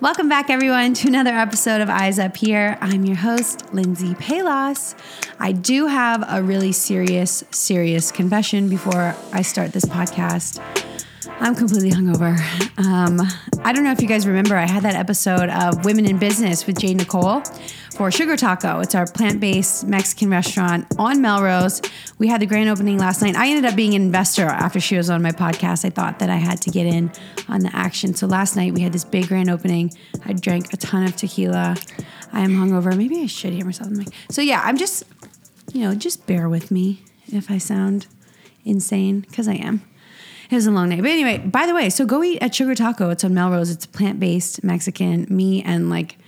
Welcome back, everyone, to another episode of Eyes Up Here. I'm your host, Lindsey Pelas. I do have a really serious, serious confession before I start this podcast. I'm completely hungover. Um, I don't know if you guys remember, I had that episode of Women in Business with Jane Nicole for Sugar Taco. It's our plant based Mexican restaurant on Melrose. We had the grand opening last night. I ended up being an investor after she was on my podcast. I thought that I had to get in on the action. So last night we had this big grand opening. I drank a ton of tequila. I am hungover. Maybe I should hear myself. So yeah, I'm just, you know, just bear with me if I sound insane because I am. It was a long night. But anyway, by the way, so go eat at Sugar Taco. It's on Melrose. It's plant based Mexican. Me and like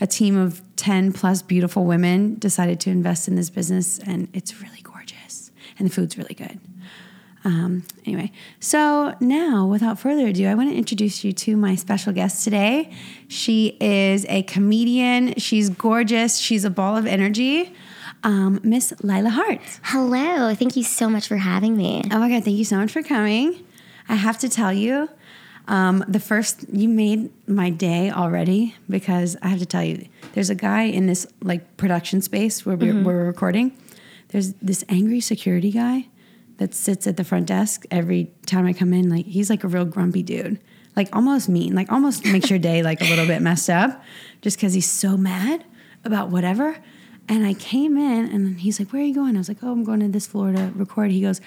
a team of 10 plus beautiful women decided to invest in this business, and it's really gorgeous. And the food's really good. Um, anyway, so now without further ado, I want to introduce you to my special guest today. She is a comedian, she's gorgeous, she's a ball of energy. Um, Miss Lila Hart. Hello, thank you so much for having me. Oh my God, thank you so much for coming. I have to tell you, um, the first you made my day already because I have to tell you, there's a guy in this like production space where we're, we're recording. There's this angry security guy that sits at the front desk every time I come in. Like he's like a real grumpy dude, like almost mean, like almost makes your day like a little bit messed up, just because he's so mad about whatever. And I came in and he's like, Where are you going? I was like, Oh, I'm going to this floor to record. He goes,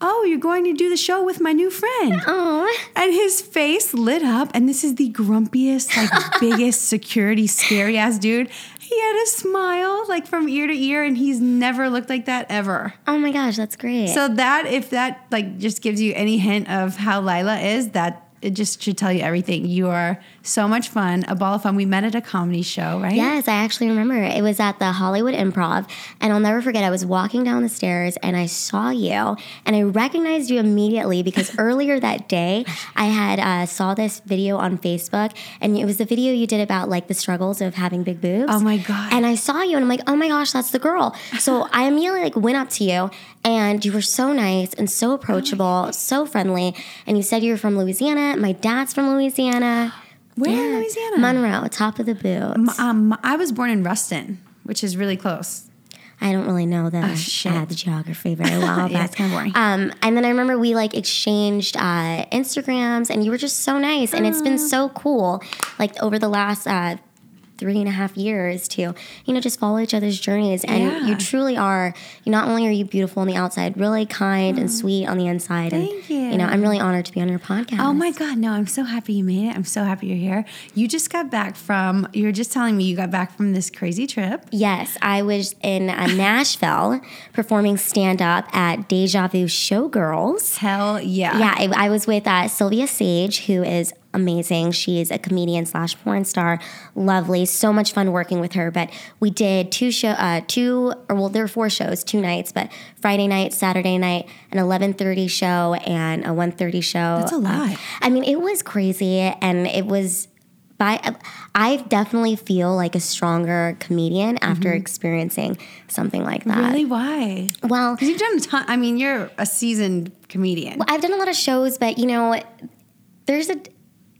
Oh, you're going to do the show with my new friend. Oh, And his face lit up. And this is the grumpiest, like biggest security, scary ass dude. He had a smile like from ear to ear, and he's never looked like that ever. oh my gosh, that's great. So that if that like just gives you any hint of how Lila is, that it just should tell you everything. You are so much fun, a ball of fun. We met at a comedy show, right? Yes, I actually remember. It was at the Hollywood Improv, and I'll never forget. I was walking down the stairs and I saw you, and I recognized you immediately because earlier that day I had uh, saw this video on Facebook, and it was the video you did about like the struggles of having big boobs. Oh my God. And I saw you, and I'm like, oh my gosh, that's the girl. So I immediately like went up to you, and you were so nice and so approachable, so friendly, and you said you were from Louisiana. My dad's from Louisiana. Where in Louisiana? Monroe, top of the boot. Um, I was born in Ruston, which is really close. I don't really know the, shit. uh, the geography very well. Yeah, but, it's kinda boring. Um, and then I remember we like exchanged uh, Instagrams, and you were just so nice, and it's been so cool. Like over the last uh, three and a half years to you know just follow each other's journeys, and Yeah. you truly are. You not only are you beautiful on the outside, really kind and sweet on the inside. Thank and, you. You know, I'm really honored to be on your podcast. Oh my God, no, I'm so happy you made it. I'm so happy you're here. You just got back from, you were just telling me you got back from this crazy trip. Yes, I was in uh, Nashville performing stand up at Deja Vu Showgirls. Hell yeah. Yeah, I, I was with uh, Sylvia Sage, who is amazing. She is a comedian slash porn star, lovely. So much fun working with her. But we did two show, uh, two or well, there were four shows, two nights, but Friday night, Saturday night, an eleven thirty show, and a one thirty show. That's a lot. Uh, I mean, it was crazy, and it was. By, I definitely feel like a stronger comedian after experiencing something like that. Really? Why? Well, Because you've done a ton. I mean, you're a seasoned comedian. Well, I've done a lot of shows, but you know, there's a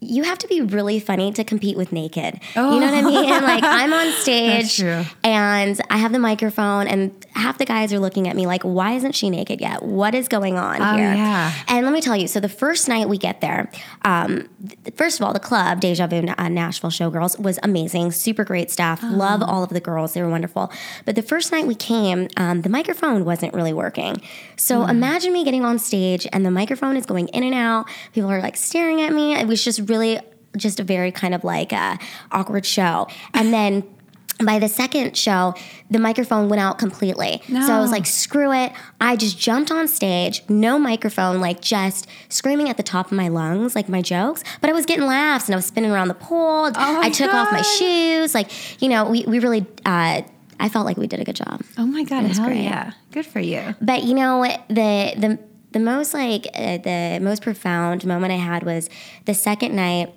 you have to be really funny to compete with naked. You know what I mean? Like I'm on stage and I have the microphone and half the guys are looking at me like, why isn't she naked yet? What is going on Oh, here? yeah. And let me tell you, so the first night we get there, um, th- first of all, the club, Deja Vu uh, Nashville Showgirls, was amazing. Super great staff. Oh. Love all of the girls. They were wonderful. But the first night we came, um, the microphone wasn't really working. So Hmm. imagine me getting on stage and the microphone is going in and out. People are like staring at me. It was just really just a very kind of like uh, awkward show. And then by the second show, the microphone went out completely. So I was like, screw it. I just jumped on stage, no microphone, like just screaming at the top of my lungs, like my jokes. But I was getting laughs and I was spinning around the pole. Oh I took off my shoes. Like, you know, we, we really, uh, I felt like we did a good job. Oh my God, was hell great. yeah. Good for you. But you know the the the most like uh, the most profound moment I had was the second night.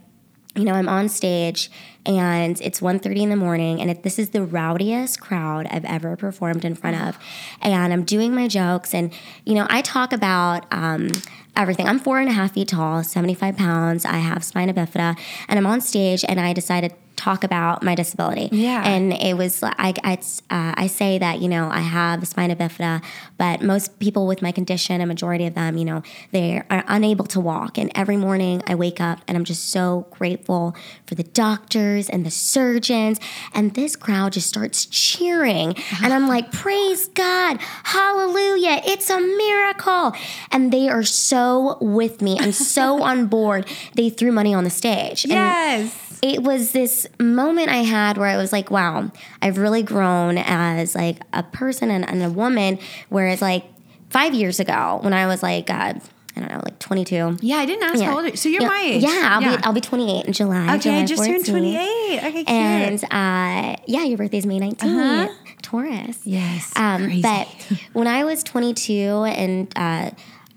you know, I'm on stage and it's 1.30 in the morning and it, this is the rowdiest crowd I've ever performed in front of. And I'm doing my jokes and, you know, I talk about um, everything. I'm four and a half feet tall, 75 pounds. I have spina bifida and I'm on stage and I decided talk about my disability. Yeah. And it was, I, I, uh, I say that, you know, I have spina bifida, but most people with my condition, a majority of them, you know, they are unable to walk. And every morning I wake up and I'm just so grateful for the doctors and the surgeons. And this crowd just starts cheering. And I'm like, praise God, hallelujah, it's a miracle. And they are so with me and so on board. They threw money on the stage. And Yes. It was this moment I had where I was like, wow, I've really grown as like a person and, and a woman. Whereas like five years ago, when I was like, uh, I don't know, like 22. yeah, I didn't ask Yeah. how old are. So you're Yeah, my age. Yeah, I'll be I'll be 28 in July. okay, July I just turned 14th. 28. Okay, cute. And uh, yeah, your birthday's May 19th. Uh-huh. Taurus. yes. Um, but when I was 22 and uh,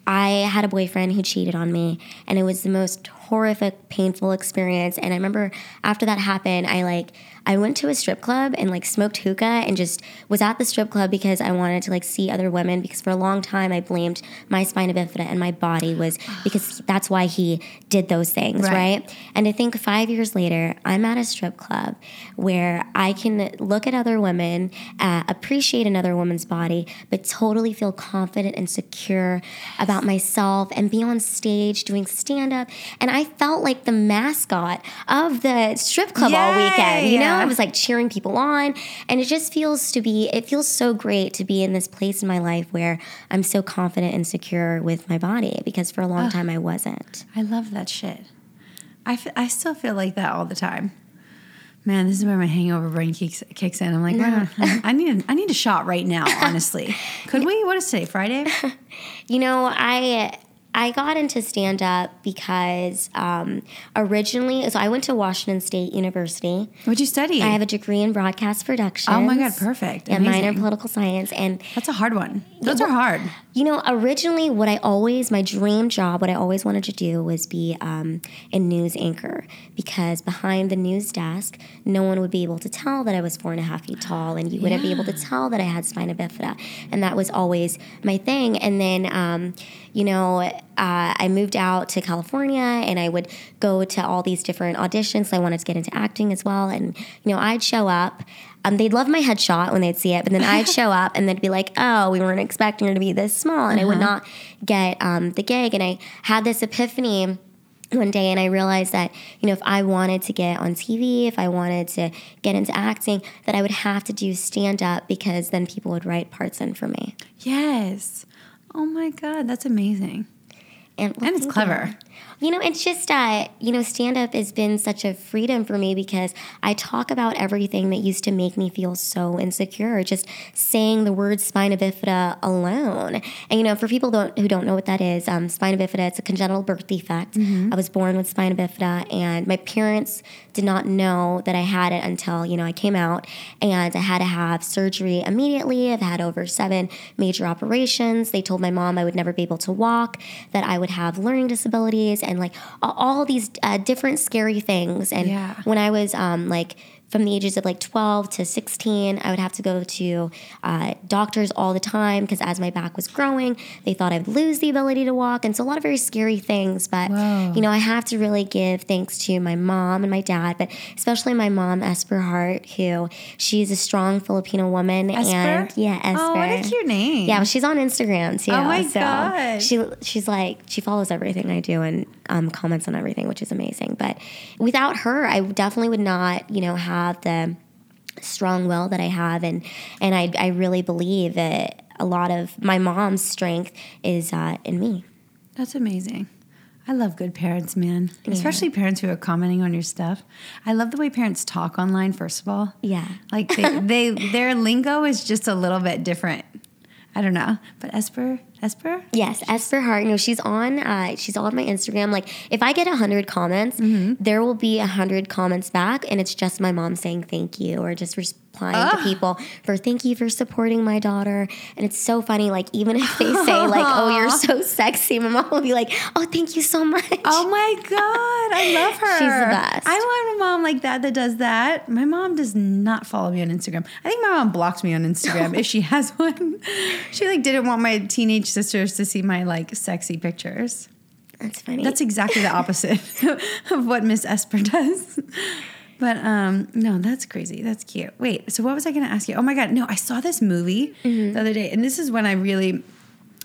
I had a boyfriend who cheated on me, and it was the most horrific, painful experience. And I remember after that happened, I like I went to a strip club and like smoked hookah and just was at the strip club because I wanted to like see other women because for a long time I blamed my spina bifida and my body was because that's why he did those things, Right. right? And I think five years later, I'm at a strip club where I can look at other women, uh, appreciate another woman's body, but totally feel confident and secure about myself and be on stage doing stand up. And I felt like the mascot of the strip club all weekend. You know, Yay. I was like cheering people on. And it just feels to be, it feels so great to be in this place in my life where I'm so confident and secure with my body because for a long time I wasn't. I love that shit. I, f- I still feel like that all the time. Man, this is where my hangover brain kicks, kicks in. I'm like, "Ah, I need I need a shot right now. Honestly, could we? What is today? Friday? You know, I I got into stand up because um, originally, so I went to Washington State University. What'd you study? I have a degree in broadcast production. Oh my God, perfect. And minor in political science. And That's a hard one. Those are hard. you know, originally, what I always, my dream job, what I always wanted to do was be um, a news anchor because behind the news desk, no one would be able to tell that I was four and a half feet tall, and you wouldn't be able to tell that I had spina bifida. And that was always my thing. And then, um, you know, uh, I moved out to California and I would go to all these different auditions. I wanted to get into acting as well. And, you know, I'd show up. Um, they'd love my headshot when they'd see it, but then I'd show up and they'd be like, "Oh, we weren't expecting her to be this small," and I would not get um, the gig. And I had this epiphany one day, and I realized that you know if I wanted to get on TV, if I wanted to get into acting, that I would have to do stand up because then people would write parts in for me. Yes. Oh my God, that's amazing. And, And it's clever. You know, it's just, uh, you know, stand up has been such a freedom for me because I talk about everything that used to make me feel so insecure, just saying the word spina bifida alone. And, you know, for people don't, who don't know what that is, um, spina bifida, it's a congenital birth defect. I was born with spina bifida, and my parents did not know that I had it until, you know, I came out and I had to have surgery immediately. I've had over seven major operations. They told my mom I would never be able to walk, that I would have learning disabilities, and like all these uh, different scary things. And Yeah. when I was um, like from the ages of like 12 to 16, I would have to go to uh, doctors all the time because as my back was growing, they thought I would lose the ability to walk. And so a lot of very scary things. But, Whoa. you know, I have to really give thanks to my mom and my dad, but especially my mom, Esper Hart, who she's a strong Filipino woman. Esper? And yeah, Esper. Oh, what a cute name. Yeah, well, she's on Instagram too. Oh my so gosh. She she's like she follows everything I do and um, comments on everything, which is amazing. But without her, I definitely would not, you know, have the strong will that I have, and and I I really believe that a lot of my mom's strength is uh, in me. That's amazing. I love good parents, man. Especially parents who are commenting on your stuff. I love the way parents talk online, first of all. Yeah. Like they, they their lingo is just a little bit different. I don't know. But Esper, Esper? Yes, Esper Hart. No, she's on. Uh, she's on my Instagram. Like, if I get a hundred comments, Mm-hmm. there will be a hundred comments back, and it's just my mom saying thank you or just replying Ah. to people for thank you for supporting my daughter. And it's so funny. Like, even if they say like, "Oh, you're so sexy," my mom will be like, "Oh, thank you so much." Oh my god, I love her. She's the best. I want a mom like that that does that. My mom does not follow me on Instagram. I think my mom blocked me on Instagram if she has one. She like didn't want my teenage sisters to see my like sexy pictures. That's funny. That's exactly the opposite of what Miss Esper does. But um, no, that's crazy. That's cute. Wait, so what was I going to ask you? Oh my god, no, I saw this movie Mm-hmm. the other day, and this is when I really.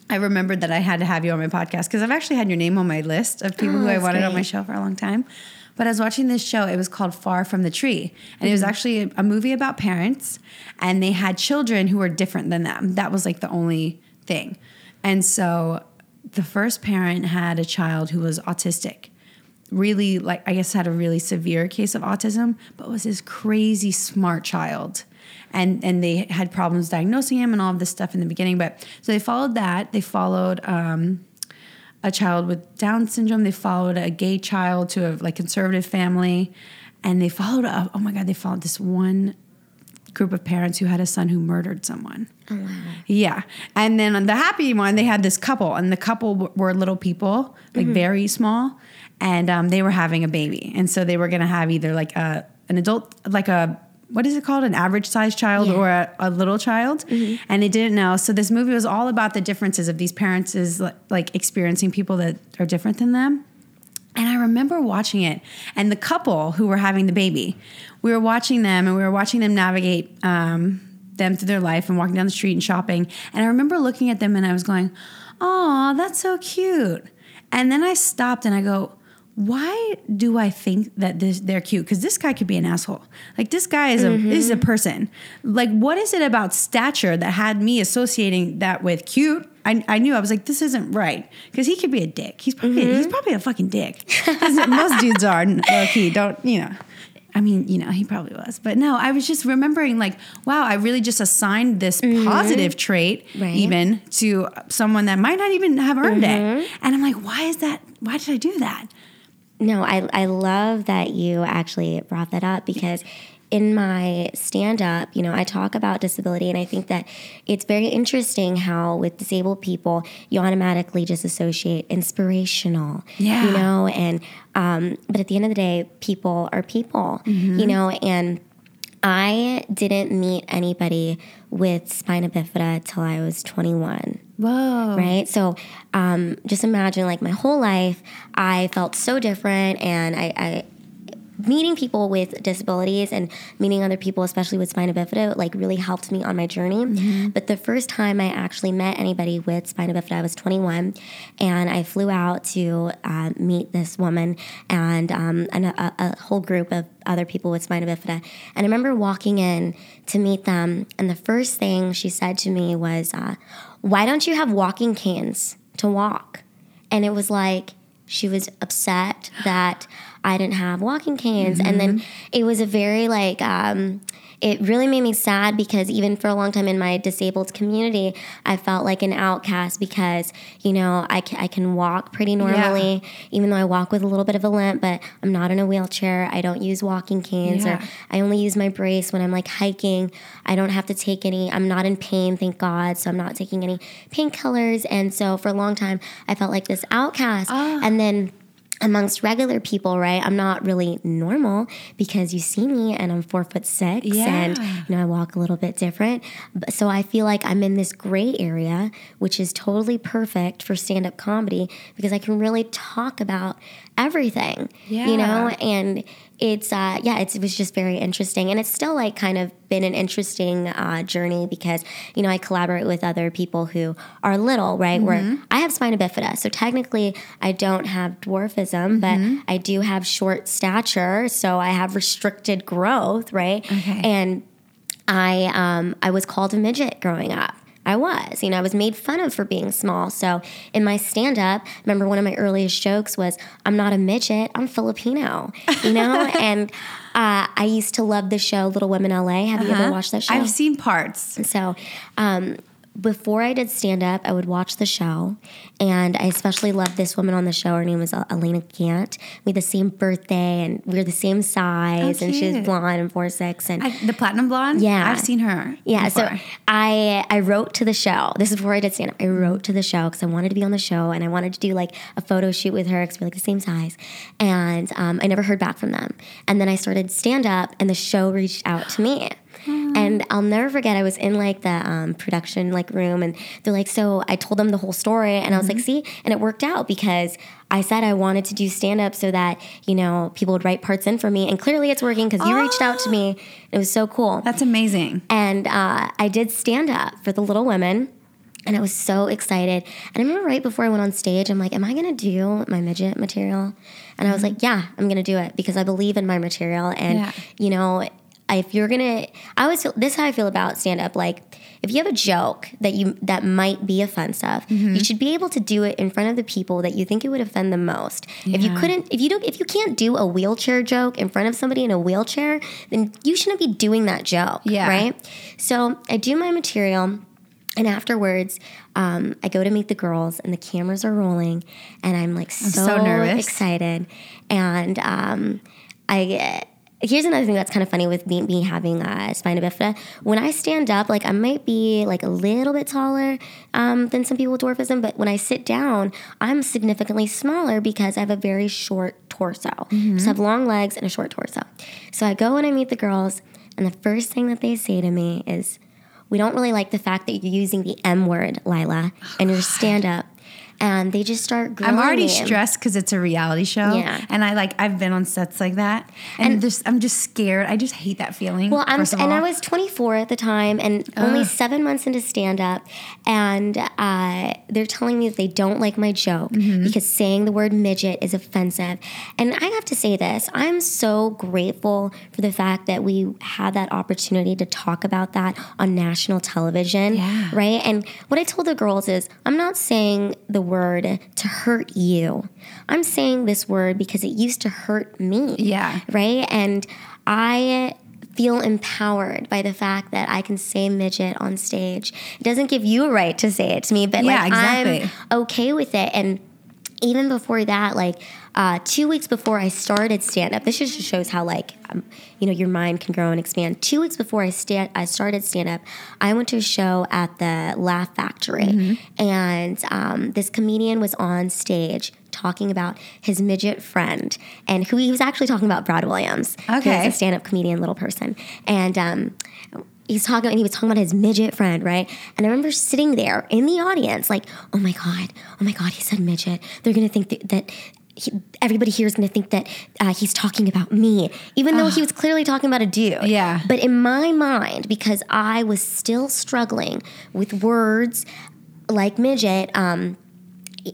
I remembered that I had to have you on my podcast because I've actually had your name on my list of people Oh, who I wanted on my show for a long time. But I was watching this show. It was called Far from the Tree, and it was actually a, a movie about parents, and they had children who were different than them. That was like the only thing. And so, the first parent had a child who was autistic, really like I guess had a really severe case of autism, but was this crazy smart child. And and they had problems diagnosing him and all of this stuff in the beginning. But so they followed that. They followed um, a child with Down syndrome. They followed a gay child to a like conservative family, and they followed a, oh my god, they followed this one group of parents who had a son who murdered someone. Oh, wow. Yeah, and then on the happy one, they had this couple, and the couple w- were little people, like very small, and um, they were having a baby, and so they were going to have either like a an adult, like a what is it called, an average sized child Yeah. or a, a little child, and they didn't know. So this movie was all about the differences of these parents is like, like experiencing people that are different than them. And I remember watching it, and the couple who were having the baby, we were watching them, and we were watching them navigate um, them through their life and walking down the street and shopping. And I remember looking at them, and I was going, "Oh, that's so cute." And then I stopped, and I go, "Why do I think that this they're cute? Because this guy could be an asshole. Like this guy is a is a mm-hmm. person. Like what is it about stature that had me associating that with cute?" I, I knew I was like, this isn't right because he could be a dick. He's probably he's mm-hmm. probably a fucking dick. Most dudes are low key. Don't you know? I mean, you know, he probably was, but no. I was just remembering, like, wow, I really just assigned this mm-hmm. positive trait Right. even to someone that might not even have earned it, and I'm like, why is that? Why did I do that? No, I, I love that you actually brought that up because in my stand up, you know, I talk about disability and I think that it's very interesting how with disabled people, you automatically just associate inspirational, Yeah. you know, and, um, but at the end of the day, people are people, you know, and I didn't meet anybody with spina bifida till I was 21 Whoa, right? So um, just imagine like my whole life, I felt so different, and I, I meeting people with disabilities and meeting other people, especially with spina bifida, like really helped me on my journey. But the first time I actually met anybody with spina bifida, I was 21, and I flew out to uh, meet this woman and, um, and a, a whole group of other people with spina bifida. And I remember walking in to meet them, and the first thing she said to me was, uh, "Why don't you have walking canes to walk?" And it was like she was upset that I didn't have walking canes. And then it was a very like, um, it really made me sad because even for a long time in my disabled community, I felt like an outcast because, you know, I can, I can walk pretty normally, even though I walk with a little bit of a limp, but I'm not in a wheelchair. I don't use walking canes Yeah. or I only use my brace when I'm like hiking. I don't have to take any, I'm not in pain, thank God. So I'm not taking any painkillers. And so for a long time, I felt like this outcast. Ah. And then amongst regular people, right? I'm not really normal because you see me and I'm four foot six Yeah. and you know I walk a little bit different. So I feel like I'm in this gray area, which is totally perfect for stand up comedy because I can really talk about everything, you know, and it's uh yeah it's, it was just very interesting. And it's still like kind of been an interesting uh, journey because you know i collaborate with other people who are little right? Where i have spina bifida. So technically i don't have dwarfism but i do have short stature. So i have restricted growth right? Okay. and I um, I was called a midget growing up. I was, you know, I was made fun of for being small. So in my stand up, remember one of my earliest jokes was, I'm not a midget, I'm Filipino, you know? and uh, I used to love the show Little Women LA. Have you ever watched that show? I've seen parts. So, um, before I did stand up, I would watch the show, and I especially loved this woman on the show. Her name was Elena Gant. We had the same birthday, and we were the same size, Oh, and she was blonde and four six, and I, the platinum blonde. Yeah. I've seen her. yeah, before. so I I wrote to the show. This is before I did stand up. I wrote to the show because I wanted to be on the show and I wanted to do like a photo shoot with her because we're like the same size. And um, I never heard back from them. And then I started stand up, and the show reached out to me. And I'll never forget. I was in like the um, production like room, and they're like, "So I told them the whole story," and I was like, "See," and it worked out because I said I wanted to do stand up so that you know people would write parts in for me, and clearly it's working because you reached out to me. It was so cool. That's amazing. And uh, I did stand up for the Little Women. And I was so excited. And I remember right before I went on stage, I'm like, am I going to do my midget material? And I was like, yeah, I'm going to do it because I believe in my material. And, Yeah. you know, if you're to, I always feel, this is how I feel about stand up. Like, if you have a joke that you that might be offensive, you should be able to do it in front of the people that you think it would offend the most. If you couldn't, if you don't, if you can't do a wheelchair joke in front of somebody in a wheelchair, then you shouldn't be doing that joke, Yeah. right? So I do my material. And afterwards, um, I go to meet the girls, and the cameras are rolling, and I'm like so, so nervous. excited. And um, I here's another thing that's kind of funny with me, me having uh, spina bifida. When I stand up, like I might be like a little bit taller um, than some people with dwarfism, but when I sit down, I'm significantly smaller because I have a very short torso. So I have long legs and a short torso. So I go and I meet the girls, and the first thing that they say to me is we don't really like the fact that you're using the M word, Lila, in your stand up. And they just start grilling I'm already stressed because it's a reality show. Yeah. And I like I've been on sets like that, and, just I'm just scared. I just hate that feeling. Well, I'm, and all. I was 24 at the time, and only seven months into stand up, and uh, they're telling me that they don't like my joke Mm-hmm. because saying the word midget is offensive. And I have to say this: I'm so grateful for the fact that we had that opportunity to talk about that on national television, Yeah. right? And what I told the girls is, I'm not saying the word to hurt you. I'm saying this word because it used to hurt me Yeah. right? And I feel empowered by the fact that I can say midget on stage. It doesn't give you a right to say it to me, but Yeah, like exactly. I'm okay with it. And even before that, like uh, two weeks before I started stand up, this just shows how like um, you know your mind can grow and expand. Two weeks before I stand, I started stand up. I went to a show at the Laugh Factory, Mm-hmm. and um, this comedian was on stage talking about his midget friend, and who he was actually talking about Brad Williams, Okay. a stand up comedian, little person, and. Um, He's talking, and he was talking about his midget friend, right? And I remember sitting there in the audience, like, "Oh my god, oh my god, he said midget. They're gonna think that, that he, everybody here is gonna think that uh, he's talking about me, even though he was clearly talking about a dude." Yeah. But in my mind, because I was still struggling with words like midget, um,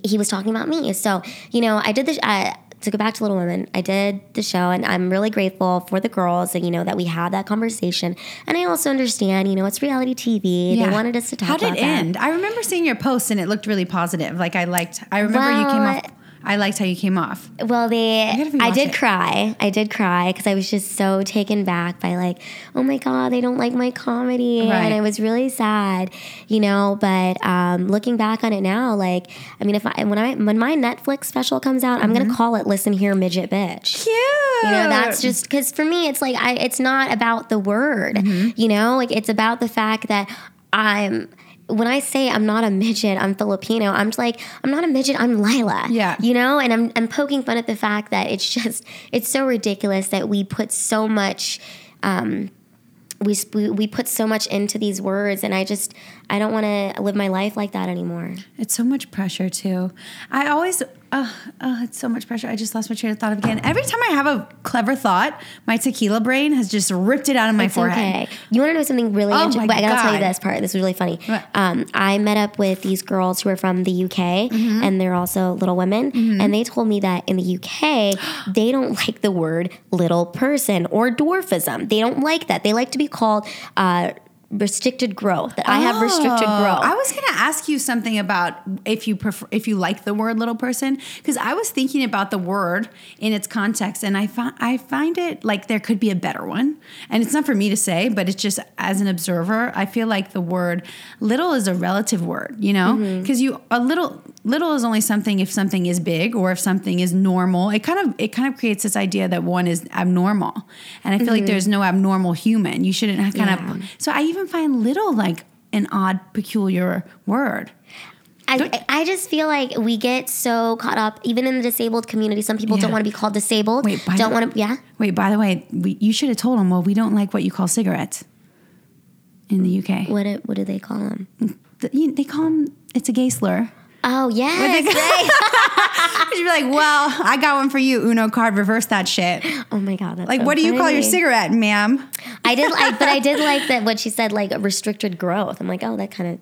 he was talking about me. So, you know, I did this. Uh, to go back to Little Women, I did the show, and I'm really grateful for the girls, and you know that we had that conversation. And I also understand, you know, it's reality TV. They wanted us to talk How did it that. end? I remember seeing your post and it looked really positive. Like I liked. I remember you came Well, off. I liked how you came off. Well, they, I did it. cry. I did cry because I was just so taken back by like, oh my god, they don't like my comedy, Right. and I was really sad, you know. But um, looking back on it now, like, I mean, if I when I when my Netflix special comes out, I'm Mm-hmm. gonna call it "Listen Here, Midget Bitch." Cute. You know, that's just because for me, it's like I, it's not about the word. Mm-hmm. You know, like it's about the fact that I'm. When I say I'm not a midget, I'm Filipino. I'm just like I'm not a midget. I'm Lila. Yeah. You know, and I'm I'm poking fun at the fact that it's just it's so ridiculous that we put so much. Um, we, we put so much into these words, and I just I don't want to live my life like that anymore. It's so much pressure too. I always, Oh, uh, it's so much pressure. I just lost my train of thought again. Every time I have a clever thought, my tequila brain has just ripped it out of my It's forehead. okay. You want to know something really Oh interesting? I gotta tell you this part. This is really funny. Um, I met up with these girls who are from the UK, Mm-hmm. and they're also Little Women, and they told me that in the UK they don't like the word little person or dwarfism. They don't like that. They like to be called. Uh, restricted growth. That I have restricted Oh, growth. I was going to ask you something about if you prefer, if you like the word little person, because I was thinking about the word in its context, and I find I find it like there could be a better one, and it's not for me to say, but it's just as an observer, I feel like the word little is a relative word, you know, Mm-hmm. because you a little little is only something if something is big or if something is normal. It kind of it kind of creates this idea that one is abnormal, and I feel like there's no abnormal human. You shouldn't have kind Mm-hmm. Yeah. of. So I even find little like an odd, peculiar word. I, I just feel like we get so caught up, even in the disabled community. Some people Yeah. don't want to be called disabled. Wait, by don't want to. Yeah. Wait, by the way, we, you should have told them. Well, we don't like what you call cigarettes in the UK. What do, what do they call them? They call them. It's a gay slur. Oh yes. they- right. You'd be like, well, I got one for you, Uno card. Reverse that shit. oh my god. That's Like, so what do you call your cigarette, ma'am? I did like, but I did like that what she said, like restricted growth. I'm like, oh, that kind of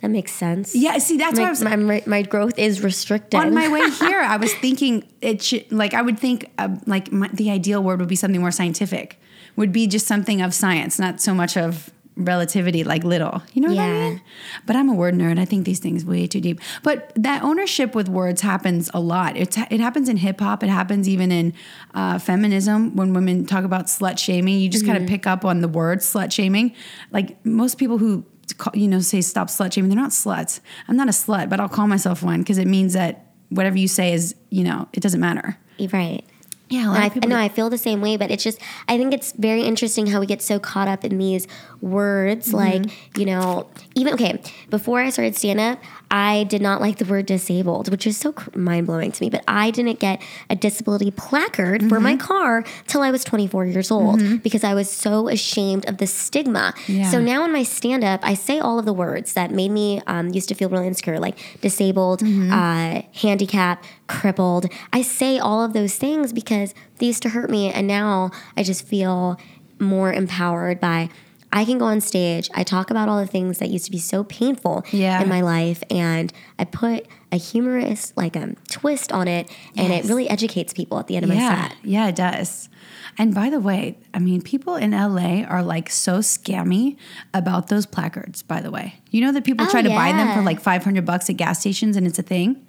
that makes sense. Yeah, see, that's what I my, was my, my, my growth is restricted. on my way here. I was thinking it should like I would think uh, like my, the ideal word would be something more scientific. Would be just something of science, not so much of relativity like little. You know what I Yeah. mean? But I'm a word nerd. I think these things way too deep. But that ownership with words happens a lot. It it happens in hip hop. It happens even in uh, feminism when women talk about slut shaming. You just kind of pick up on the word slut shaming. Like most people who call, you know say stop slut shaming, they're not sluts. I'm not a slut, but I'll call myself one because it means that whatever you say is you know it doesn't matter. right. Yeah, I, people. no, I feel the same way, but it's just, I think it's very interesting how we get so caught up in these words. Mm-hmm. Like, you know, even, okay, before I started stand up, I did not like the word disabled, which is so mind blowing to me, but I didn't get a disability placard for Mm-hmm. my car till I was 24 years old because I was so ashamed of the stigma. Yeah. So now in my stand up, I say all of the words that made me um, used to feel really insecure, like disabled, Mm-hmm. uh, handicap, crippled. I say all of those things because they used to hurt me, and now I just feel more empowered by. I can go on stage. I talk about all the things that used to be so painful Yeah. in my life, and I put a humorous like a twist on it, and it really educates people at the end of my set. yeah, it does. And by the way, I mean, people in LA are like so scammy about those placards. By the way, you know that people Oh, try to buy them for like five hundred bucks at gas stations, and it's a thing.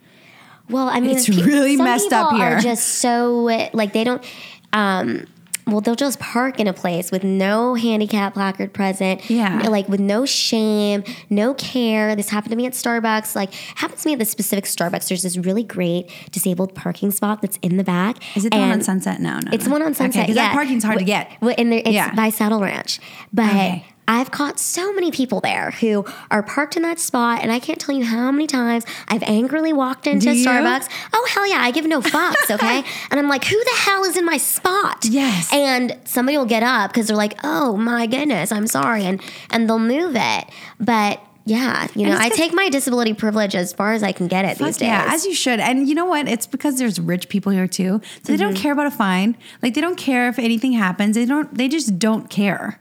Well, I mean, It's pe- really messed up here. Are just so like they don't. Um, well, they'll just park in a place with no handicap placard present. Yeah. Like with no shame, no care. This happened to me at Starbucks. Like happens to me at the specific Starbucks. There's this really great disabled parking spot that's in the back. Is it the one on Sunset? No, no, It's no. the one on Sunset. because yeah. that parking's hard to get. Well, and there, it's Yeah. by Saddle Ranch. But Okay. I've caught so many people there who are parked in that spot, and I can't tell you how many times I've angrily walked into Do you? Starbucks. Oh hell yeah, I give no fucks, okay? and I'm like, who the hell is in my spot? Yes. And somebody will get up because they're like, oh my goodness, I'm sorry, and and they'll move it. But yeah, you know, I take my disability privilege as far as I can get it these days. yeah, as you should. And you know what? It's because there's rich people here too, so they don't Mm-hmm. care about a fine. Like they don't care if anything happens. They don't. They just don't care,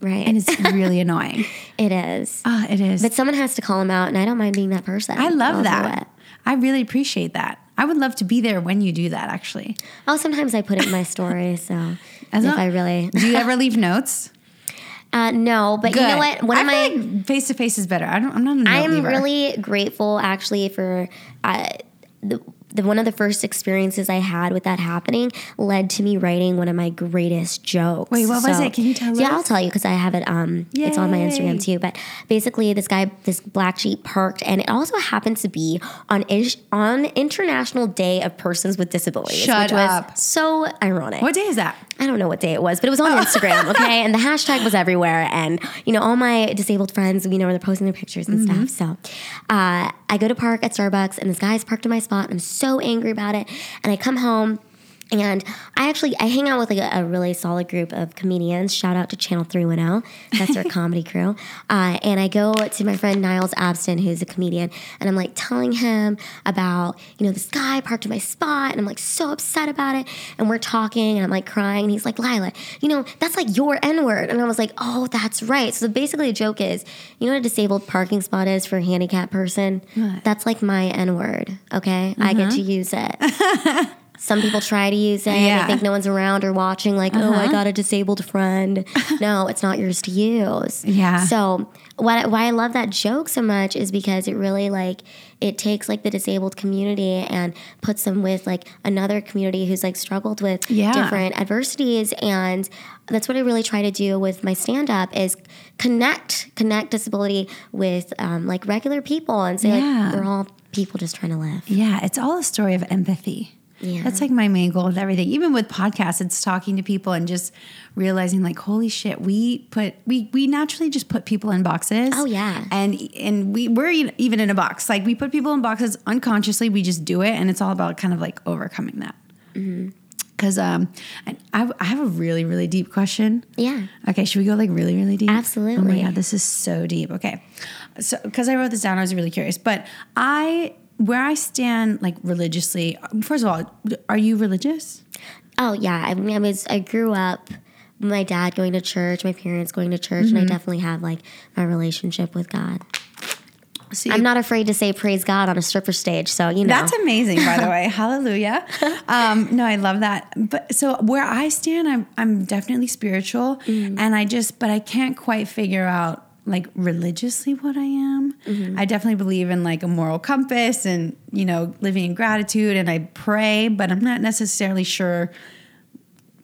right. and it's really annoying. it is. Ah, it is. But someone has to call them out, and I don't mind being that person. I love that. I really appreciate that. I would love to be there when you do that. Actually, Oh, sometimes I put it in my story. So As if long- I really, do you ever leave notes? uh, no, but you know what? One I of my, like face to face is better. I don't. I'm not a note I am leaver. really grateful actually for uh, the. The, one of the first experiences I had with that happening led to me writing one of my greatest jokes. Wait, what was it? Can you tell me? Yeah, us? I'll tell you because I have it. Um, it's on my Instagram too. But basically, this guy, this black sheep, parked, and it also happened to be on ish, on International Day of Persons with Disabilities, Shut which was up. so ironic. What day is that? I don't know what day it was, but it was on Instagram, okay? And the hashtag was everywhere. And, you know, all my disabled friends, you know, where they're posting their pictures and stuff. So uh, I go to park at Starbucks, and this guy's parked in my spot. And I'm so angry about it. And I come home. And I actually I hang out with like a, a really solid group of comedians. Shout out to Channel Three One Zero, that's our comedy crew. Uh, and I go to my friend Niles Abston, who's a comedian, and I'm like telling him about you know this guy parked in my spot, and I'm like so upset about it. And we're talking, and I'm like crying, and he's like, Lila, you know that's like your N word, and I was like, oh, that's right. So basically, the joke is, you know what a disabled parking spot is for a handicapped person? What? That's like my N word. Okay, I get to use it. Some people try to use it. Yeah. They think no one's around or watching. Like, oh, I Uh-huh. got a disabled friend. no, it's not yours to use. Yeah. So what why I love that joke so much is because it really like it takes like the disabled community and puts them with like another community who's like struggled with Yeah. different adversities and that's what I really try to do with my stand up is connect connect disability with um, like regular people and say Yeah. like we're all people just trying to live. Yeah, it's all a story of empathy. Yeah. That's like my main goal with everything. Even with podcasts, it's talking to people and just realizing like, holy shit, we put we we naturally just put people in boxes. Oh, yeah. And and we we're even in a box. Like we put people in boxes unconsciously. We just do it, and it's all about kind of like overcoming that. Mm-hmm. Because um, I, I I have a really really deep question. Yeah. Okay, should we go like really, really deep? Absolutely. Oh my god, this is so deep. Okay, so because I wrote this down, I was really curious. But I, where I stand, like religiously. First of all, are you religious? Oh yeah, I mean, I was I grew up my dad going to church, my parents going to church, and I definitely have like my relationship with God. I'm not afraid to say praise God on a stripper stage, so you know. That's amazing, by the way. Hallelujah. Um, no, I love that. But so where I stand, I'm I'm definitely spiritual, Mm. and I just, but I can't quite figure out like religiously what I am. Mm-hmm. I definitely believe in like a moral compass and you know living in gratitude, and I pray, but I'm not necessarily sure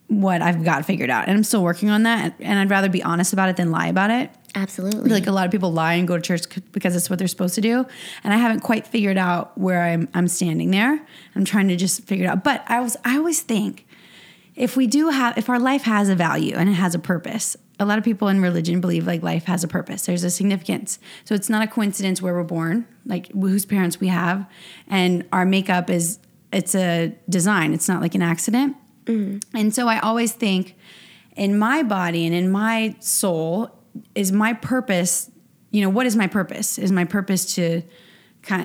what I've got figured out, and I'm still working on that. And I'd rather be honest about it than lie about it Absolutely. like a lot of people lie and go to church because it's what they're supposed to do and i haven't quite figured out where i'm i'm standing there i'm trying to just figure it out but i was i always think if we do have if our life has a value and it has a purpose a lot of people in religion believe like life has a purpose. There's a significance. So it's not a coincidence where we're born like whose parents we have. And our makeup is it's a design. It's not like an accident. Mm-hmm. And so I always think in my body and in my soul is my purpose, you know, what is my purpose? Is my purpose to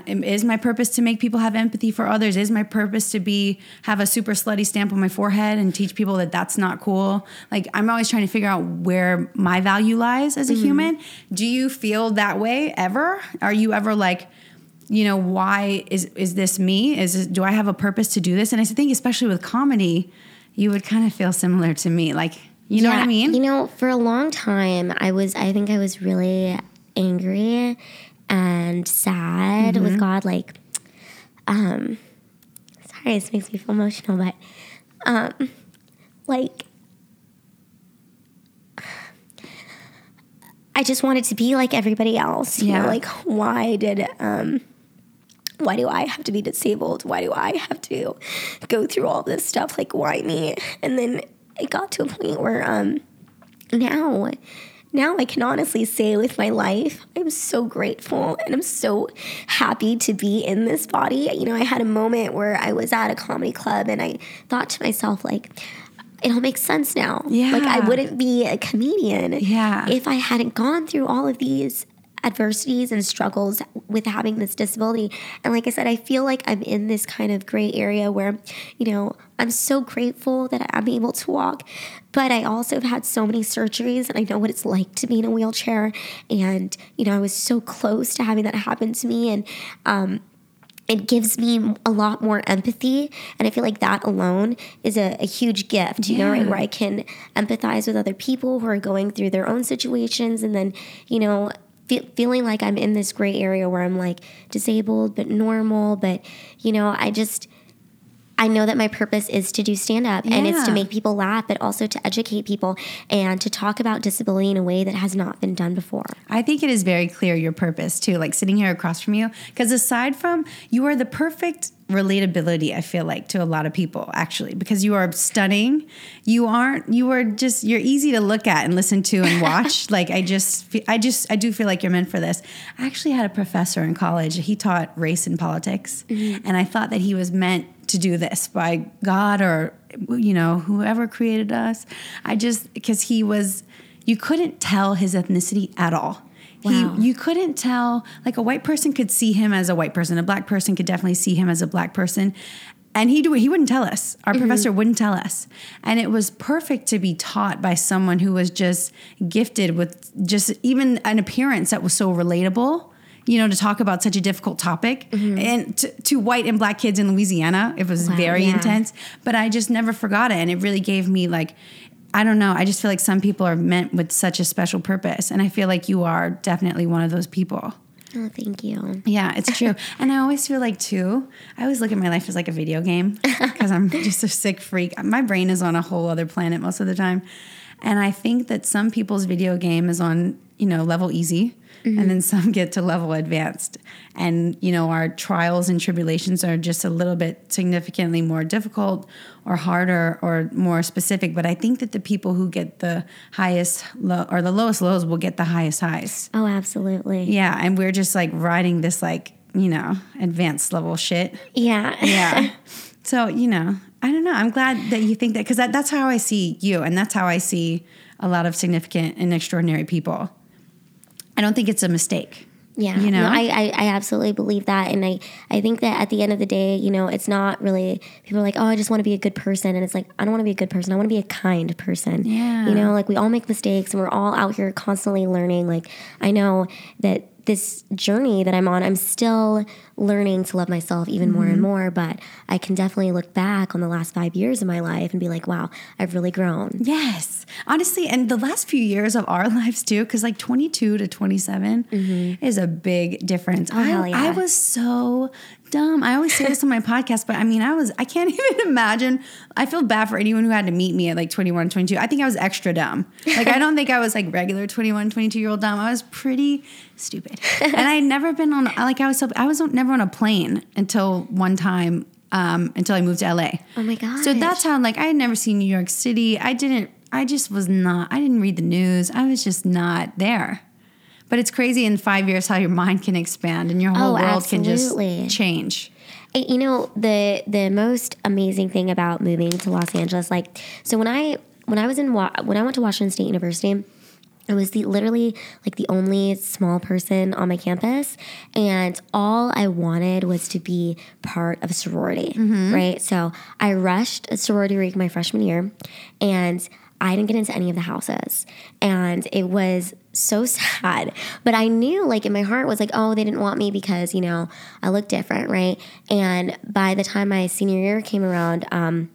is my purpose to make people have empathy for others? Is my purpose to be have a super slutty stamp on my forehead and teach people that that's not cool? Like I'm always trying to figure out where my value lies as a mm-hmm. human. Do you feel that way ever? Are you ever like you know why is is this me is this, do i have a purpose to do this and i think especially with comedy you would kind of feel similar to me like you know what i mean You know, for a long time, I was, I think I was really angry and sad Mm-hmm. with God. Like, um, sorry, this makes me feel emotional, but, um, like, I just wanted to be like everybody else. You Yeah. know, like, why did, um, why do I have to be disabled? Why do I have to go through all this stuff? Like, why me? And then it got to a point where um, now, now I can honestly say with my life, I'm so grateful and I'm so happy to be in this body. You know, I had a moment where I was at a comedy club and I thought to myself, like, it all makes sense now. Yeah. Like, I wouldn't be a comedian Yeah. if I hadn't gone through all of these adversities and struggles with having this disability. And like I said, I feel like I'm in this kind of gray area where, you know, I'm so grateful that I'm able to walk, but I also have had so many surgeries and I know what it's like to be in a wheelchair. And, you know, I was so close to having that happen to me. And, um, it gives me a lot more empathy and i feel like that alone is a, a huge gift you know right where i can empathize with other people who are going through their own situations and then you know fe- feeling like i'm in this gray area where i'm like disabled but normal but you know i just I know that my purpose is to do stand up and it's to make people laugh, but also to educate people and to talk about disability in a way that has not been done before. I think it is very clear your purpose too, like sitting here across from you. Because aside from you are the perfect relatability, I feel like to a lot of people actually, because you are stunning. You aren't. You are just. You're easy to look at and listen to and watch. like I just. I just. I do feel like you're meant for this. I actually had a professor in college. He taught race and politics, mm-hmm. and I thought that he was meant to do this by God or you know whoever created us. I just because he was. You couldn't tell his ethnicity at all. Wow. He, you couldn't tell, like a white person could see him as a white person, a black person could definitely see him as a black person. And he do he wouldn't tell us. Our mm-hmm. professor wouldn't tell us. And it was perfect to be taught by someone who was just gifted with just even an appearance that was so relatable. You know, to talk about such a difficult topic. Mm-hmm. And to, to white and black kids in Louisiana, it was Wow, very yeah. intense. But I just never forgot it. And it really gave me like, I don't know. I just feel like some people are meant with such a special purpose. And I feel like you are definitely one of those people. Oh, thank you. Yeah, it's true. and I always feel like too, I always look at my life as like a video game because I'm just a sick freak. My brain is on a whole other planet most of the time. And I think that some people's video game is on, you know, level easy and then mm-hmm. some get to level advanced. And, you know, our trials and tribulations are just a little bit significantly more difficult or harder or more specific. But I think that the people who get the highest low or the lowest lows will get the highest highs. Oh, absolutely. Yeah, and we're just like riding this like, you know, advanced level shit. Yeah. Yeah. so, you know, I don't know. I'm glad that you think that because that, that's how I see you and that's how I see a lot of significant and extraordinary people. I don't think it's a mistake. Yeah, You know? no, I, I I absolutely believe that, and I I think that at the end of the day, you know, it's not really people are like, oh, I just want to be a good person, and it's like I don't want to be a good person. I want to be a kind person. Yeah. you know, like we all make mistakes, and we're all out here constantly learning. Like I know that this journey that I'm on, I'm still learning to love myself even more Mm-hmm. and more. But I can definitely look back on the last five years of my life and be like, wow, I've really grown. Yes. Honestly, and the last few years of our lives too, because like 22 to 27 is a big difference. I, Mm-hmm. hell yeah. I was so dumb. I always say this on my podcast, but I mean, I was, I can't even imagine. I feel bad for anyone who had to meet me at like 21, 22. I think I was extra dumb. Like, I don't think I was like regular 21, 22 year old dumb. I was pretty stupid. and I'd never been on, like, I was, so, I was never on a plane until one time, um, until I moved to LA. Oh my god! So that's how like I had never seen New York City. I didn't I just was not I didn't read the news. I was just not there. But it's crazy in 5 years how your mind can expand and your whole Oh, world can just change. You know the the most amazing thing about moving to Los Angeles, like so when I when I was in when I went to Washington State University, I was the literally like the only small person on my campus, and all I wanted was to be part of a sorority, mm-hmm. right? So I rushed a sorority week my freshman year, and I didn't get into any of the houses, and it was so sad. But I knew, like in my heart, was like, oh, they didn't want me because you know I look different, right? And by the time my senior year came around, um,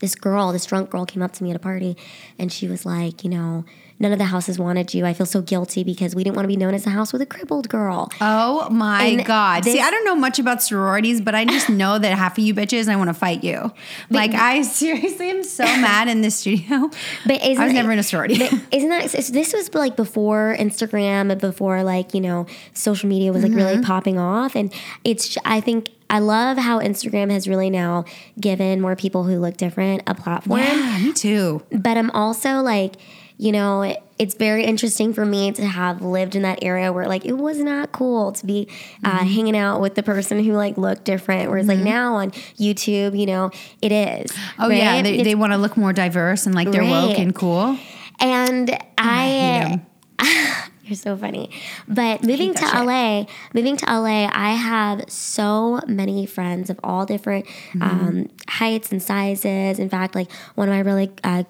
this girl, this drunk girl, came up to me at a party, and she was like, you know, none of the houses wanted you. I feel so guilty because we didn't want to be known as a house with a crippled girl. Oh my And god. See, I don't know much about sororities, but I just know that half of you bitches I want to fight you. Like I seriously am so mad in this studio. But I was never in a sorority. But isn't that this was like before Instagram and before like you know social media was like really Mm-hmm. popping off and it's I think I love how Instagram has really now given more people who look different a platform yeah, me too. but I'm also like you know it, it's very interesting for me to have lived in that area where like it was not cool to be uh, Mm-hmm. hanging out with the person who like looked different whereas like now on YouTube you know it is Oh yeah, they, they want to look more diverse and like they're woke and cool. And I, I, 'em. you're so funny. But moving to. LA, moving to LA, I have so many friends of all different Mm-hmm. um, heights and sizes. In fact, like one of my really uh,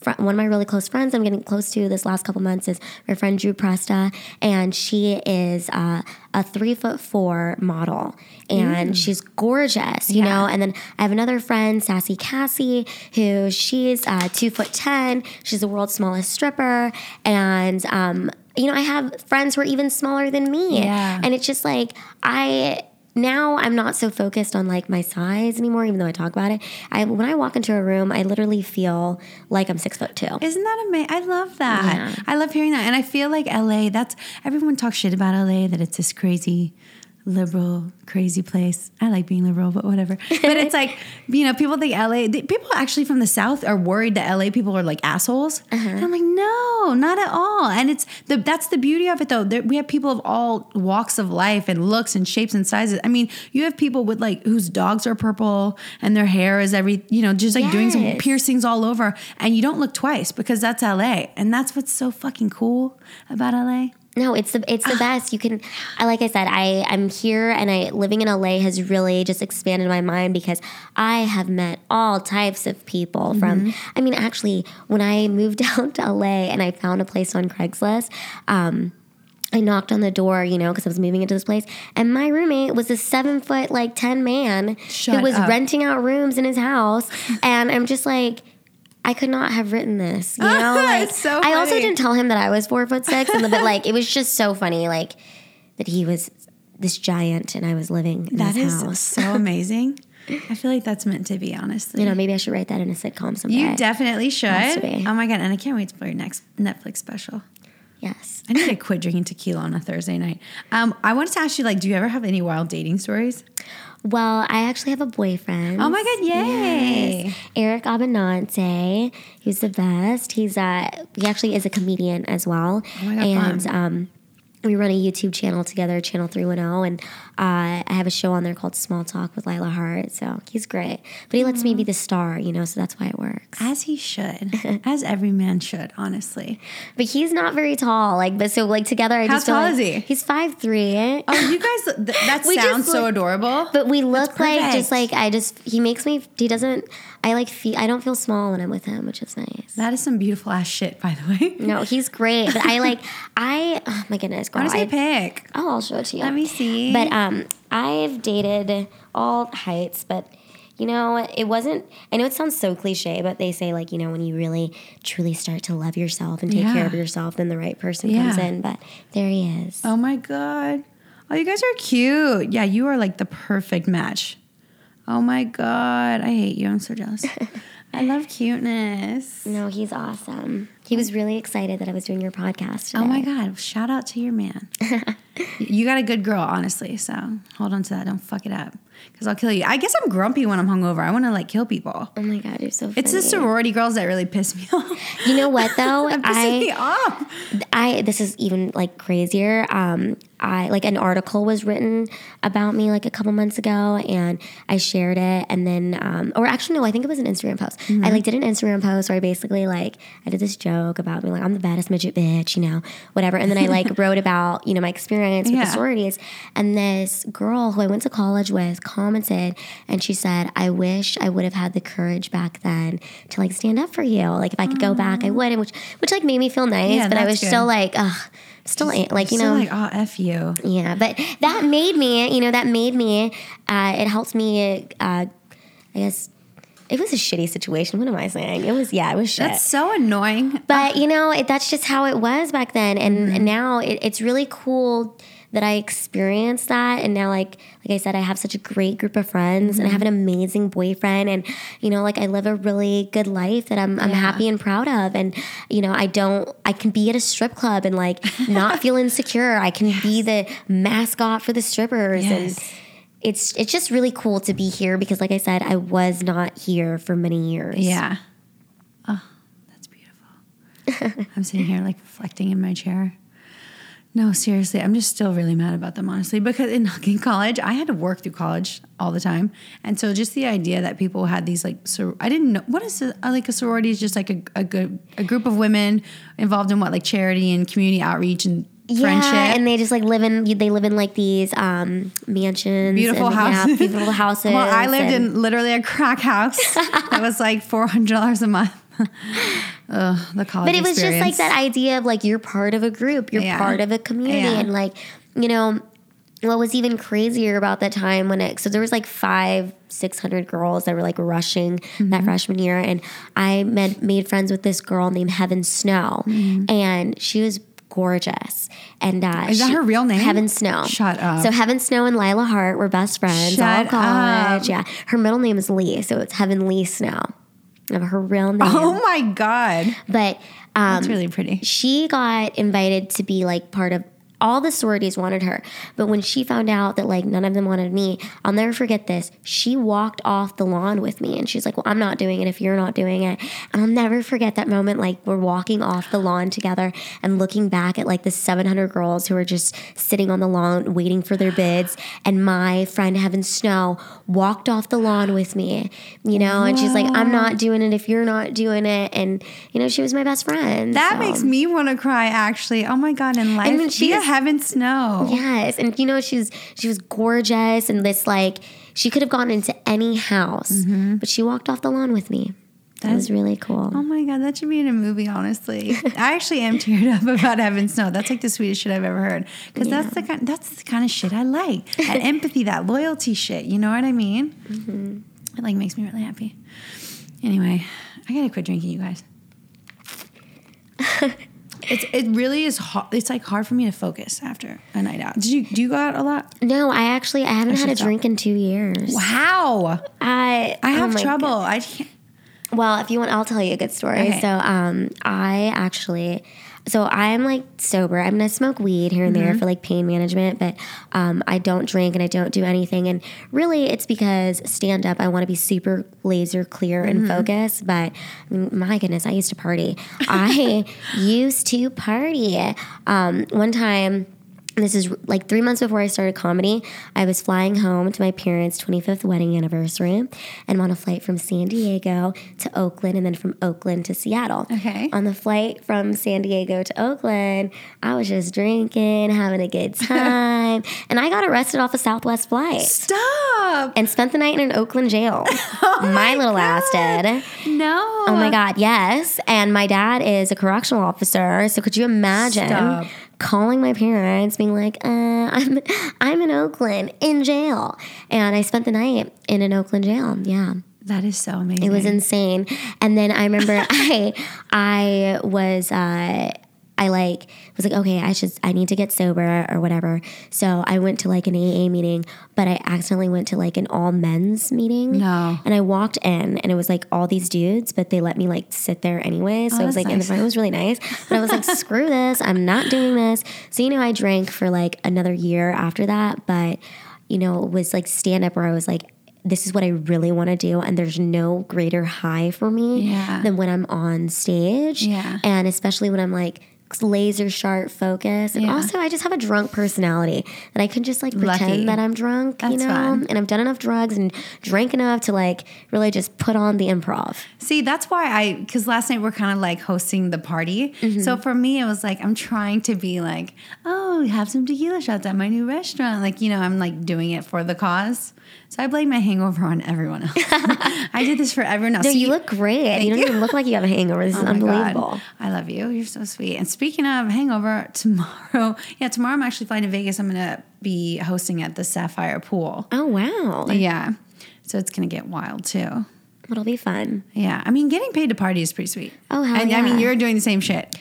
fr- one of my really close friends I'm getting close to this last couple months is my friend Drew Presta, and she is uh, a three foot four model, and she's gorgeous, you Mm. Yeah. know. And then I have another friend, Sassy Cassie, who she's uh, two foot ten. She's the world's smallest stripper, and um, you know I have friends who are even smaller than me, Yeah. and it's just like I now I'm not so focused on like my size anymore, even though I talk about it. I when I walk into a room, I literally feel like I'm six foot two. Isn't that amazing? I love that. Yeah. I love hearing that. And I feel like LA, that's everyone talks shit about LA, that it's this crazy, liberal, crazy place. I like being liberal, but whatever. But it's like, you know, people think LA, the, people actually from the South are worried that LA people are like assholes. Uh-huh. And I'm like, no, not at all. And it's the, that's the beauty of it though. There, we have people of all walks of life and looks and shapes and sizes. I mean, you have people with like, whose dogs are purple and their hair is every, you know, just like doing some piercings all over and you don't look twice because that's LA. And that's what's so fucking cool about LA. No, it's the it's the best. You can, I like I said, I I'm here and I living in LA has really just expanded my mind because I have met all types of people. From I mean, actually, when I moved down to LA and I found a place on Craigslist. Um, I knocked on the door, you know, because I was moving into this place, and my roommate was a seven foot, like ten man Shut who was up. renting out rooms in his house, and I'm just like. I could not have written this, you know. Like, so I also didn't tell him that I was four foot six, and but like it was just so funny, like that he was this giant and I was living in That his is house. so amazing. I feel like that's meant to be, honestly. You know, maybe I should write that in a sitcom someday. You definitely should. Has to be. Oh my god! And I can't wait to play your next Netflix special. Yes. I need to quit drinking tequila on a Thursday night. Um, I wanted to ask you, like, do you ever have any wild dating stories? Well, I actually have a boyfriend. Oh my god! Yay! Yes. Eric Abenante. He's the best. He's uh he actually is a comedian as well. Oh my God, and fun. um we run a YouTube channel together, Channel 310, and uh, I have a show on there called Small Talk with Lila Hart. So he's great. But he lets me be the star, you know, so that's why it works. As he should, as every man should, honestly. But he's not very tall. Like, but so like together, I How just feel tall like- is he? He's five three. Oh, you guys, th- that sounds so look- adorable. But we look like just like I just he makes me he doesn't I like feel I don't feel small when I'm with him, which is nice. that is some beautiful ass shit, by the way. No, he's great. But I like I oh my goodness, girl. What does he pick? oh, I'll show it to you. Let me see. But um I've dated all heights, but you know, it wasn't I know it sounds so cliche, but they say like, you know, when you really truly start to love yourself and take Yeah. care of yourself, then the right person comes in. But there he is. Oh my god. Oh, you guys are cute. Yeah, you are like the perfect match. Oh my god. I hate you. I'm so jealous. I love cuteness. No, he's awesome. He was really excited that I was doing your podcast. Oh my god. Shout out to your man. you got a good girl, honestly. So hold on to that. Don't fuck it up. Because I'll kill you. I guess I'm grumpy when I'm hungover. I want to like kill people. Oh my god, you're so funny. It's the sorority girls that really piss me off. You know what though? Pisses me I off. I this is even like crazier. Um I like an article was written about me like a couple months ago and I shared it and then um or actually no, I think it was an Instagram post. I like did an Instagram post where I basically like I did this joke about me like I'm the baddest midget bitch, you know, whatever. And then I like wrote about, you know, my experience with Yeah. the sororities. And this girl who I went to college with commented and she said, I wish I would have had the courage back then to like stand up for you. Like if I could go back, I would. And which which like made me feel nice. Yeah, but I was good. still like, ugh, still ain't like, you know. like, oh, F you. yeah. But that made me, you know, that made me, uh, it helped me, uh, I guess, it was a shitty situation. What am I saying? It was, yeah, it was shit. That's so annoying. But you know, it, that's just how it was back then, and, mm-hmm. and now it, it's really cool that I experienced that. And now, like like I said, I have such a great group of friends, and I have mm-hmm. an amazing boyfriend, and you know, like I live a really good life that I'm I'm Yeah. happy and proud of, and you know, I don't I can be at a strip club and like not feel insecure. I can be the mascot for the strippers and. It's it's just really cool to be here because, like I said, I was not here for many years. Yeah. Oh, that's beautiful. I'm sitting here like reflecting in my chair. No, seriously, I'm just still really mad about them, honestly, because in, in college, I had to work through college all the time. And so just the idea that people had these like, sor- I didn't know, what is a, like a sorority is just like a, a good, a group of women involved in what, like charity and community outreach and friendship. Yeah, and they just like live in they live in like these um mansions, Beautiful and, yeah, houses. beautiful houses. Well, I lived and- in literally a crack house that was like four hundred dollars a month. Ugh, the college. but it was just like that idea of like you're part of a group, you're Yeah. part of a community, Yeah. and like you know. What was even crazier about that time when it so there was like five, six hundred girls that were like rushing Mm-hmm. that freshman year, and I met, made friends with this girl named Heaven Snow, and she was gorgeous. And uh. Is that she- her real name? Heaven Snow. Shut up. So Heaven Snow and Lila Hart were best friends all Shut college. up. Yeah, her middle name is Lee, so it's Heaven Lee Snow. Of her real name, Oh my god, but um, that's really pretty. she got invited to be like part of all the sororities wanted her. But when she found out that like none of them wanted me i'll never forget this. She walked off the lawn with me and she's like well i'm not doing it if you're not doing it. And i'll never forget that moment like we're walking off the lawn together and looking back at like the 700 girls who are just sitting on the lawn waiting for their bids and my friend heaven snow walked off the lawn with me you know? And she's like i'm not doing it if you're not doing it. And you know she was my best friend That so. makes me want to cry. Actually, oh my god, in life, mean, she be heaven snow. Yes, and you know she's she was gorgeous and this like she could have gone into any house, Mm-hmm. but she walked off the lawn with me. That was really cool. Oh my god, that should be in a movie. Honestly, I actually am teared up about Heaven Snow. That's like the sweetest shit I've ever heard. Because that's the kind that's the kind of shit I like. That empathy, that loyalty shit. You know what I mean? Mm-hmm. It like makes me really happy. Anyway, I gotta quit drinking, you guys. it's it really is hard. It's like hard for me to focus after a night out. Did you do you go out a lot? No, I actually I haven't had a stop. drink in two years. Wow, I I oh have my trouble. I can't. Well, if you want, I'll tell you a good story. Okay. So, um, I actually, so I'm like sober. I'm gonna smoke weed here and there Mm-hmm. for like pain management, but um, I don't drink and I don't do anything. And really, it's because stand up. I want to be super laser clear and Mm-hmm. focused. But my goodness, I used to party. I used to party. Um, one time. This is like three months before I started comedy. I was flying home to my parents' 25th wedding anniversary and on a flight from San Diego to Oakland and then from Oakland to Seattle. Okay. On the flight from San Diego to Oakland, I was just drinking, having a good time, and I got arrested off a Southwest flight Stop. and spent the night in an Oakland jail. Oh my little ass did. No. Oh my God, yes. And my dad is a correctional officer. So could you imagine Stop. Calling my parents, being like, uh, I'm, I'm in Oakland in jail. And I spent the night in an Oakland jail. Yeah. That is so amazing. It was insane. And then I remember I I was uh I like was like, okay, I should I need to get sober or whatever. So I went to like an AA meeting, but I accidentally went to like an all men's meeting. No. And I walked in and it was like all these dudes, but they let me like sit there anyway. So oh, I was Oh, like in the front, it was really nice. But I was like, screw this, I'm not doing this. So you know, I drank for like another year after that, but you know, it was like stand up where I was like, this is what I really want to do, and there's no greater high for me Yeah. than when I'm on stage. Yeah. And especially when I'm like laser sharp focus. And Yeah. also I just have a drunk personality that I can just like pretend Lucky. that I'm drunk, you know? fun. And I've done enough drugs and drank enough to like really just put on the improv. See, that's why I, because last night we're kind of like hosting the party. Mm-hmm. So for me, it was like, I'm trying to be like, oh, have some tequila shots at my new restaurant. Like, you know, I'm like doing it for the cause. So I blame my hangover on everyone else. I did this for everyone else. No, So you look great. You don't you. even look like you have a hangover. This oh is Oh God. unbelievable. I love you. You're so sweet. And speaking of hangover, tomorrow, yeah, tomorrow I'm actually flying to Vegas. I'm going to be hosting at the Sapphire Pool. Oh wow. Yeah. So it's going to get wild too. It'll be fun. Yeah. I mean, getting paid to party is pretty sweet. Oh, hell And I mean, you're doing the same shit.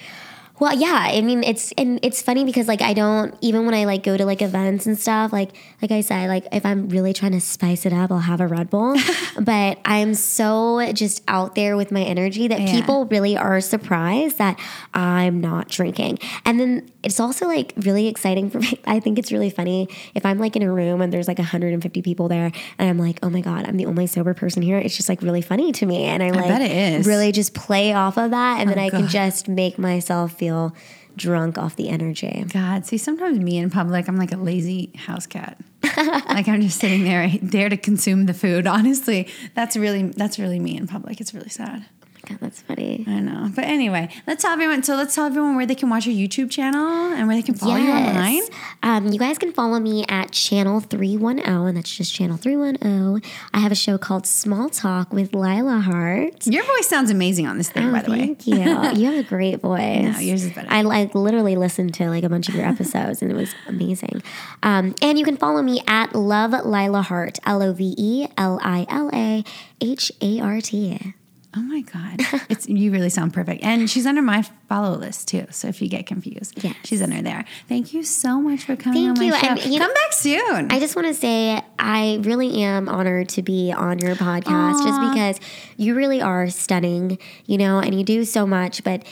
Well, yeah. I mean, it's and it's funny because like I don't even when I like go to like events and stuff. Like like I said, like if I'm really trying to spice it up, I'll have a Red Bull. but I'm so just out there with my energy that Yeah. people really are surprised that I'm not drinking. And then it's also like really exciting for me. I think it's really funny if I'm like in a room and there's like 150 people there, and I'm like, oh my god, I'm the only sober person here. It's just like really funny to me, and I like bet it is. Oh, really just play off of that, and oh then I can just make myself feel drunk off the energy. God, see, sometimes me in public, I'm like a lazy house cat. like I'm just sitting there, there to consume the food. Honestly, that's really that's really me in public. It's really sad. God, that's funny. I know. But anyway, let's tell everyone. So let's tell everyone where they can watch your YouTube channel and where they can follow you online. Um, you guys can follow me at channel 310, and that's just channel 310. I have a show called Small Talk with Lila Hart. Your voice sounds amazing on this thing, Oh, by the way. thank you. You have a great voice. No, yours is better. I like literally listened to like a bunch of your episodes and it was amazing. Um, and you can follow me at Love Lila Hart, L O V E L I L A H A R T. Oh my God. It's you really sound perfect. And she's under my follow list too. So if you get confused, Yes. she's under there. Thank you so much for coming Thank on my show. And, you know- Come back soon. I just want to say I really am honored to be on your podcast just because you really are stunning, you know, and you do so much, but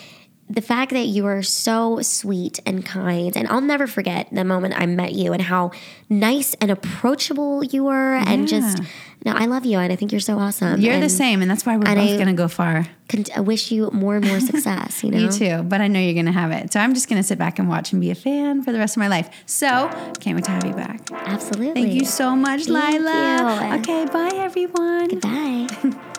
the fact that you are so sweet and kind, and I'll never forget the moment I met you and how nice and approachable you were, and just no, I love you, and I think you're so awesome. You're the same, and that's why we're and both I- gonna go far. con- I wish you more and more success. You know, You too, but I know you're gonna have it. So I'm just gonna sit back and watch and be a fan for the rest of my life. So can't wait to have you back. absolutely. Thank you so much, Thank Lila. you. Okay, bye everyone. Bye.